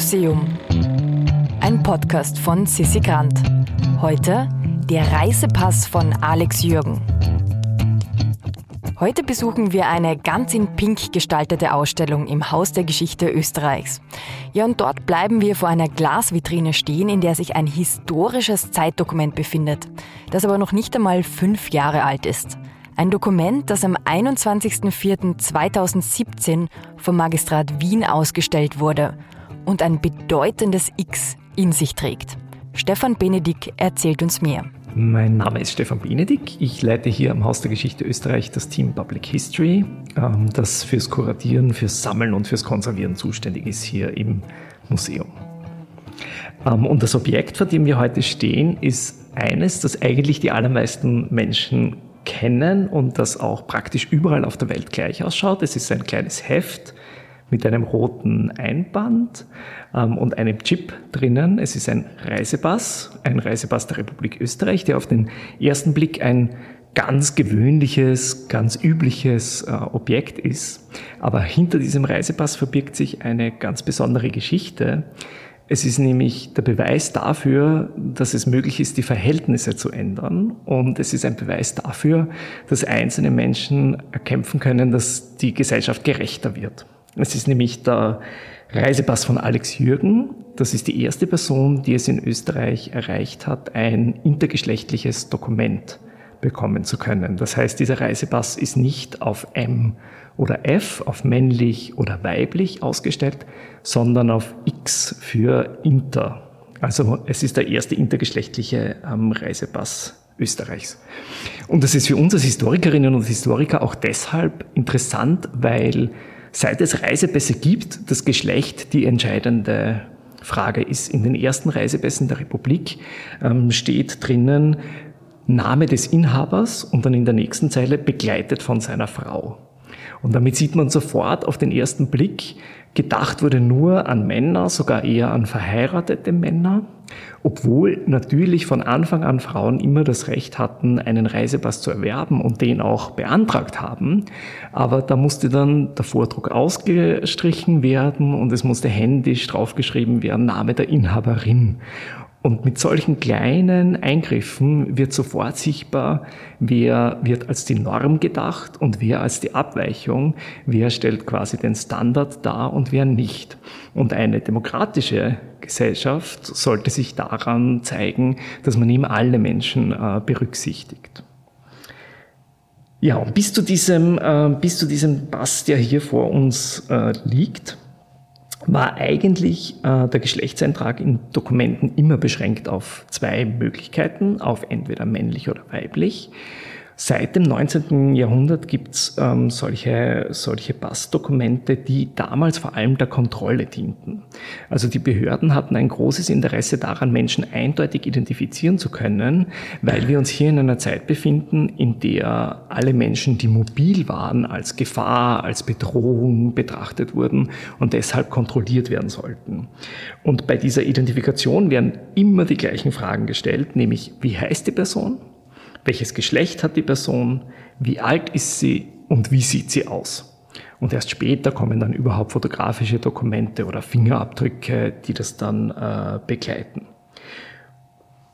Museum. Ein Podcast von Sissi Grant. Heute der Reisepass von Alex Jürgen. Heute besuchen wir eine ganz in Pink gestaltete Ausstellung im Haus der Geschichte Österreichs. Ja, und dort bleiben wir vor einer Glasvitrine stehen, in der sich ein historisches Zeitdokument befindet, das aber noch nicht einmal fünf Jahre alt ist. Ein Dokument, das am 21.04.2017 vom Magistrat Wien ausgestellt wurde und ein bedeutendes X in sich trägt. Stefan Benedikt erzählt uns mehr. Mein Name ist Stefan Benedikt. Ich leite hier am Haus der Geschichte Österreich das Team Public History, ähm, das fürs Kuratieren, fürs Sammeln und fürs Konservieren zuständig ist hier im Museum. Ähm, und das Objekt, vor dem wir heute stehen, ist eines, das eigentlich die allermeisten Menschen kennen und das auch praktisch überall auf der Welt gleich ausschaut. Es ist ein kleines Heft mit einem roten Einband ähm, und einem Chip drinnen. Es ist ein Reisepass, ein Reisepass der Republik Österreich, der auf den ersten Blick ein ganz gewöhnliches, ganz übliches äh, Objekt ist. Aber hinter diesem Reisepass verbirgt sich eine ganz besondere Geschichte, es ist nämlich der Beweis dafür, dass es möglich ist, die Verhältnisse zu ändern. Und es ist ein Beweis dafür, dass einzelne Menschen erkämpfen können, dass die Gesellschaft gerechter wird. Es ist nämlich der Reisepass von Alex Jürgen. Das ist die erste Person, die es in Österreich erreicht hat, ein intergeschlechtliches Dokument bekommen zu können. Das heißt, dieser Reisepass ist nicht auf M oder F, auf männlich oder weiblich ausgestellt, sondern auf X für Inter. Also es ist der erste intergeschlechtliche ähm, Reisepass Österreichs. Und das ist für uns als Historikerinnen und Historiker auch deshalb interessant, weil seit es Reisepässe gibt, das Geschlecht die entscheidende Frage ist. In den ersten Reisepässen der Republik ähm, steht drinnen Name des Inhabers und dann in der nächsten Zeile begleitet von seiner Frau. Und damit sieht man sofort auf den ersten Blick, gedacht wurde nur an Männer, sogar eher an verheiratete Männer, obwohl natürlich von Anfang an Frauen immer das Recht hatten, einen Reisepass zu erwerben und den auch beantragt haben. Aber da musste dann der Vordruck ausgestrichen werden und es musste händisch draufgeschrieben werden, Name der Inhaberin. Und mit solchen kleinen Eingriffen wird sofort sichtbar, wer wird als die Norm gedacht und wer als die Abweichung, wer stellt quasi den Standard dar und wer nicht. Und eine demokratische Gesellschaft sollte sich daran zeigen, dass man eben alle Menschen äh, berücksichtigt. Ja, und bis zu diesem, äh, bis zu diesem Pass, der hier vor uns äh, liegt, war eigentlich äh, der Geschlechtseintrag in Dokumenten immer beschränkt auf zwei Möglichkeiten, auf entweder männlich oder weiblich. Seit dem 19. Jahrhundert gibt's ähm, solche, solche Passdokumente, die damals vor allem der Kontrolle dienten. Also die Behörden hatten ein großes Interesse daran, Menschen eindeutig identifizieren zu können, weil wir uns hier in einer Zeit befinden, in der alle Menschen, die mobil waren, als Gefahr, als Bedrohung betrachtet wurden und deshalb kontrolliert werden sollten. Und bei dieser Identifikation werden immer die gleichen Fragen gestellt, nämlich wie heißt die Person? Welches Geschlecht hat die Person, wie alt ist sie und wie sieht sie aus. Und erst später kommen dann überhaupt fotografische Dokumente oder Fingerabdrücke, die das dann äh, begleiten.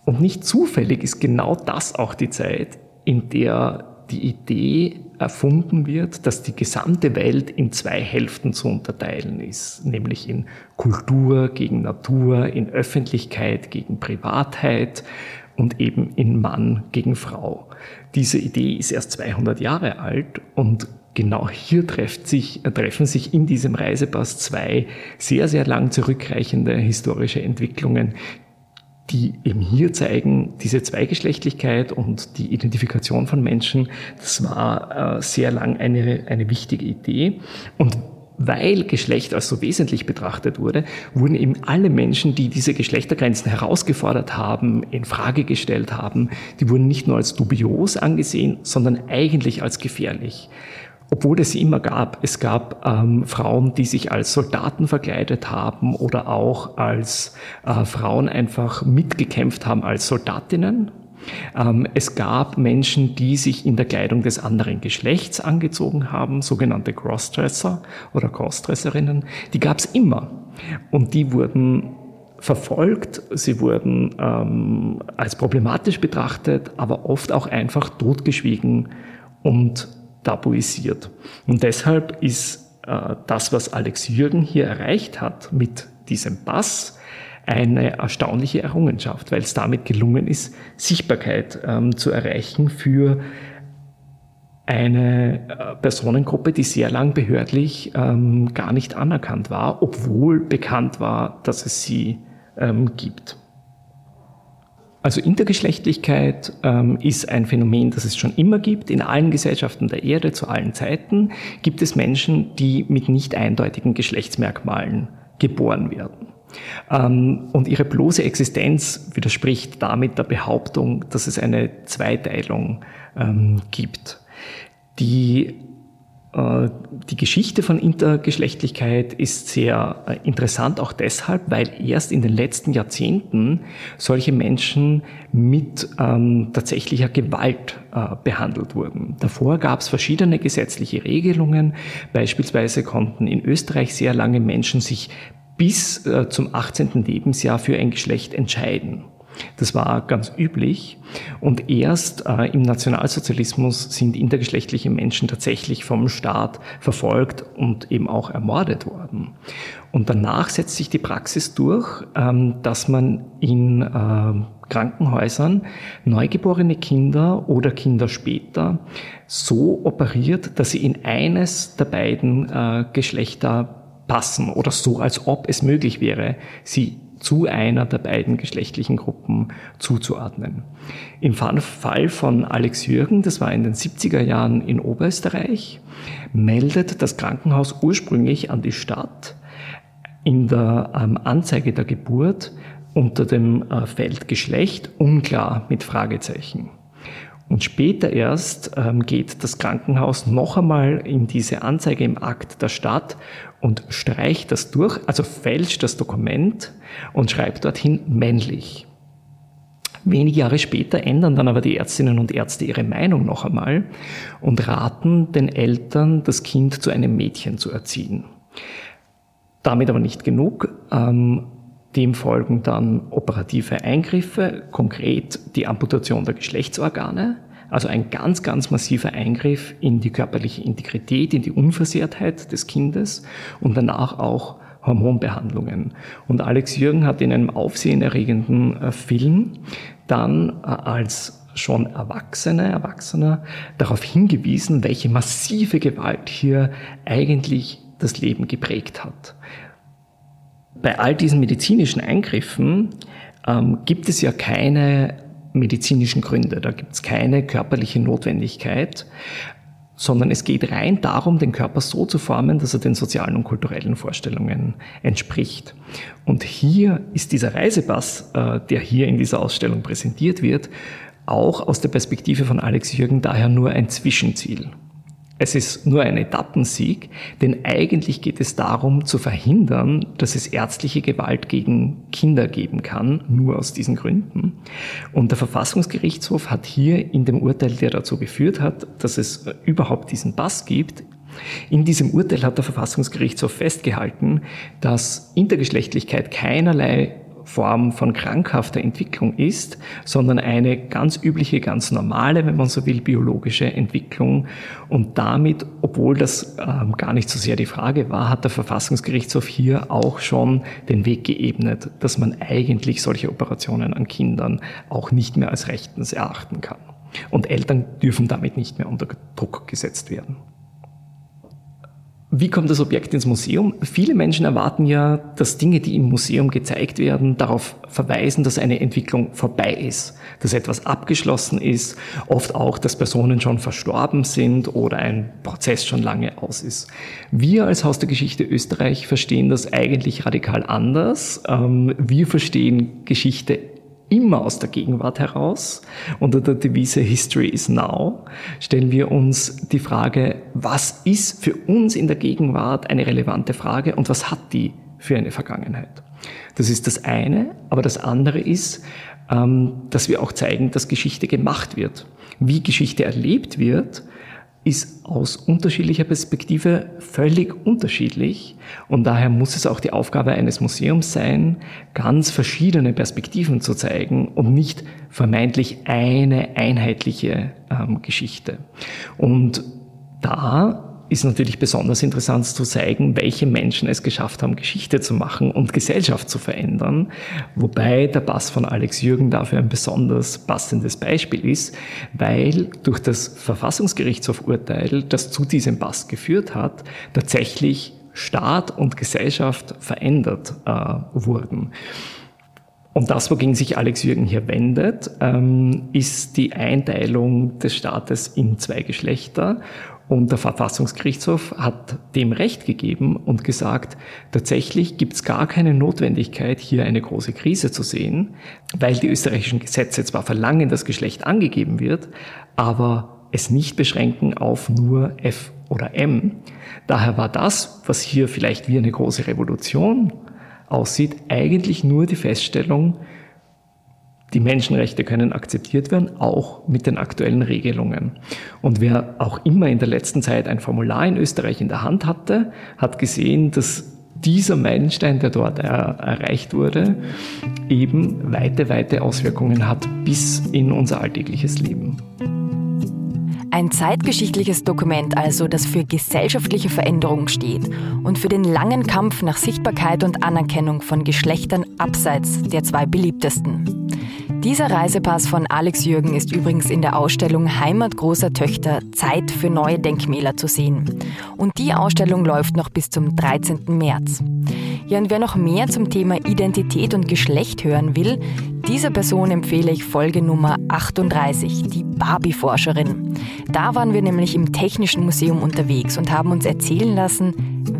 Und nicht zufällig ist genau das auch die Zeit, in der die Idee erfunden wird, dass die gesamte Welt in zwei Hälften zu unterteilen ist, nämlich in Kultur gegen Natur, in Öffentlichkeit gegen Privatheit und eben in Mann gegen Frau. Diese Idee ist erst 200 Jahre alt und genau hier sich, äh, treffen sich in diesem Reisepass zwei sehr, sehr lang zurückreichende historische Entwicklungen, die eben hier zeigen, diese Zweigeschlechtlichkeit und die Identifikation von Menschen, das war äh, sehr lang eine, eine wichtige Idee. Und weil Geschlecht als so wesentlich betrachtet wurde, wurden eben alle Menschen, die diese Geschlechtergrenzen herausgefordert haben, in Frage gestellt haben, die wurden nicht nur als dubios angesehen, sondern eigentlich als gefährlich. Obwohl es sie immer gab. Es gab ähm, Frauen, die sich als Soldaten verkleidet haben oder auch als äh, Frauen einfach mitgekämpft haben als Soldatinnen es gab Menschen, die sich in der Kleidung des anderen Geschlechts angezogen haben, sogenannte Crossdresser oder Crossdresserinnen. Die gab es immer. Und die wurden verfolgt, sie wurden ähm, als problematisch betrachtet, aber oft auch einfach totgeschwiegen und tabuisiert. Und deshalb ist äh, das, was Alex Jürgen hier erreicht hat mit diesem Pass, eine erstaunliche Errungenschaft, weil es damit gelungen ist, Sichtbarkeit ähm, zu erreichen für eine äh, Personengruppe, die sehr lang behördlich ähm, gar nicht anerkannt war, obwohl bekannt war, dass es sie ähm, gibt. Also Intergeschlechtlichkeit ähm, ist ein Phänomen, das es schon immer gibt. In allen Gesellschaften der Erde zu allen Zeiten gibt es Menschen, die mit nicht eindeutigen Geschlechtsmerkmalen geboren werden. Ähm, und ihre bloße Existenz widerspricht damit der Behauptung, dass es eine Zweiteilung ähm, gibt. Die äh, die Geschichte von Intergeschlechtlichkeit ist sehr äh, interessant, auch deshalb, weil erst in den letzten Jahrzehnten solche Menschen mit ähm, tatsächlicher Gewalt äh, behandelt wurden. Davor gab es verschiedene gesetzliche Regelungen. Beispielsweise konnten in Österreich sehr lange Menschen sich bis äh, zum 18. Lebensjahr für ein Geschlecht entscheiden. Das war ganz üblich. Und erst äh, im Nationalsozialismus sind intergeschlechtliche Menschen tatsächlich vom Staat verfolgt und eben auch ermordet worden. Und danach setzt sich die Praxis durch, ähm, dass man in äh, Krankenhäusern neugeborene Kinder oder Kinder später so operiert, dass sie in eines der beiden äh, Geschlechter passen oder so, als ob es möglich wäre, sie zu einer der beiden geschlechtlichen Gruppen zuzuordnen. Im Fall von Alex Jürgen, das war in den 70er Jahren in Oberösterreich, meldet das Krankenhaus ursprünglich an die Stadt in der ähm, Anzeige der Geburt unter dem äh, Feld Geschlecht unklar mit Fragezeichen. Und später erst ähm, geht das Krankenhaus noch einmal in diese Anzeige im Akt der Stadt und streicht das durch, also fälscht das Dokument und schreibt dorthin männlich. Wenige Jahre später ändern dann aber die Ärztinnen und Ärzte ihre Meinung noch einmal und raten den Eltern, das Kind zu einem Mädchen zu erziehen. Damit aber nicht genug. Ähm, dem folgen dann operative Eingriffe, konkret die Amputation der Geschlechtsorgane, also ein ganz, ganz massiver Eingriff in die körperliche Integrität, in die Unversehrtheit des Kindes und danach auch Hormonbehandlungen. Und Alex Jürgen hat in einem aufsehenerregenden äh, Film dann äh, als schon Erwachsene, Erwachsener darauf hingewiesen, welche massive Gewalt hier eigentlich das Leben geprägt hat. Bei all diesen medizinischen Eingriffen ähm, gibt es ja keine medizinischen Gründe. Da gibt es keine körperliche Notwendigkeit, sondern es geht rein darum, den Körper so zu formen, dass er den sozialen und kulturellen Vorstellungen entspricht. Und hier ist dieser Reisepass, äh, der hier in dieser Ausstellung präsentiert wird, auch aus der Perspektive von Alex Jürgen daher nur ein Zwischenziel. Es ist nur ein Etappensieg, denn eigentlich geht es darum zu verhindern, dass es ärztliche Gewalt gegen Kinder geben kann, nur aus diesen Gründen. Und der Verfassungsgerichtshof hat hier in dem Urteil, der dazu geführt hat, dass es überhaupt diesen Pass gibt, in diesem Urteil hat der Verfassungsgerichtshof festgehalten, dass Intergeschlechtlichkeit keinerlei Form von krankhafter Entwicklung ist, sondern eine ganz übliche, ganz normale, wenn man so will, biologische Entwicklung. Und damit, obwohl das ähm, gar nicht so sehr die Frage war, hat der Verfassungsgerichtshof hier auch schon den Weg geebnet, dass man eigentlich solche Operationen an Kindern auch nicht mehr als rechtens erachten kann. Und Eltern dürfen damit nicht mehr unter Druck gesetzt werden. Wie kommt das Objekt ins Museum? Viele Menschen erwarten ja, dass Dinge, die im Museum gezeigt werden, darauf verweisen, dass eine Entwicklung vorbei ist, dass etwas abgeschlossen ist, oft auch, dass Personen schon verstorben sind oder ein Prozess schon lange aus ist. Wir als Haus der Geschichte Österreich verstehen das eigentlich radikal anders. Ähm, wir verstehen Geschichte immer aus der Gegenwart heraus. Unter der Devise History is Now stellen wir uns die Frage, was ist für uns in der Gegenwart eine relevante Frage und was hat die für eine Vergangenheit? Das ist das eine, aber das andere ist, ähm, dass wir auch zeigen, dass Geschichte gemacht wird. Wie Geschichte erlebt wird, ist aus unterschiedlicher Perspektive völlig unterschiedlich und daher muss es auch die Aufgabe eines Museums sein, ganz verschiedene Perspektiven zu zeigen und nicht vermeintlich eine einheitliche ähm, Geschichte. Und da ist natürlich besonders interessant zu zeigen, welche Menschen es geschafft haben, Geschichte zu machen und Gesellschaft zu verändern. Wobei der Pass von Alex Jürgen dafür ein besonders passendes Beispiel ist, weil durch das Verfassungsgerichtshofurteil, das zu diesem Pass geführt hat, tatsächlich Staat und Gesellschaft verändert äh, wurden. Und das, wogegen sich Alex Jürgen hier wendet, ähm, ist die Einteilung des Staates in zwei Geschlechter und der Verfassungsgerichtshof hat dem Recht gegeben und gesagt, tatsächlich gibt es gar keine Notwendigkeit, hier eine große Krise zu sehen, weil die österreichischen Gesetze zwar verlangen, dass Geschlecht angegeben wird, aber es nicht beschränken auf nur F oder M. Daher war das, was hier vielleicht wie eine große Revolution aussieht, eigentlich nur die Feststellung, die Menschenrechte können akzeptiert werden, auch mit den aktuellen Regelungen. Und wer auch immer in der letzten Zeit ein Formular in Österreich in der Hand hatte, hat gesehen, dass dieser Meilenstein, der dort er erreicht wurde, eben weite, weite Auswirkungen hat bis in unser alltägliches Leben. Ein zeitgeschichtliches Dokument also, das für gesellschaftliche Veränderung steht und für den langen Kampf nach Sichtbarkeit und Anerkennung von Geschlechtern abseits der zwei beliebtesten. Dieser Reisepass von Alex Jürgen ist übrigens in der Ausstellung Heimat großer Töchter Zeit für neue Denkmäler zu sehen. Und die Ausstellung läuft noch bis zum 13. März. Ja, und wer noch mehr zum Thema Identität und Geschlecht hören will, dieser Person empfehle ich Folge Nummer 38, die Barbie-Forscherin. Da waren wir nämlich im Technischen Museum unterwegs und haben uns erzählen lassen,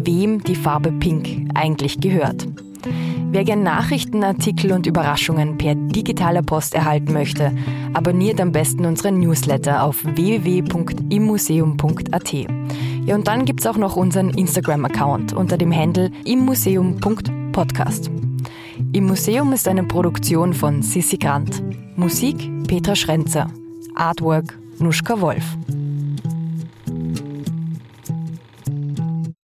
wem die Farbe Pink eigentlich gehört. Wer gern Nachrichten, Artikel und Überraschungen per digitaler Post erhalten möchte, abonniert am besten unseren Newsletter auf www.immuseum.at. Ja, und dann gibt's auch noch unseren Instagram-Account unter dem Handle immuseum.podcast. Im Museum ist eine Produktion von Sissi Grant. Musik Petra Schrenzer. Artwork Nuschka Wolf.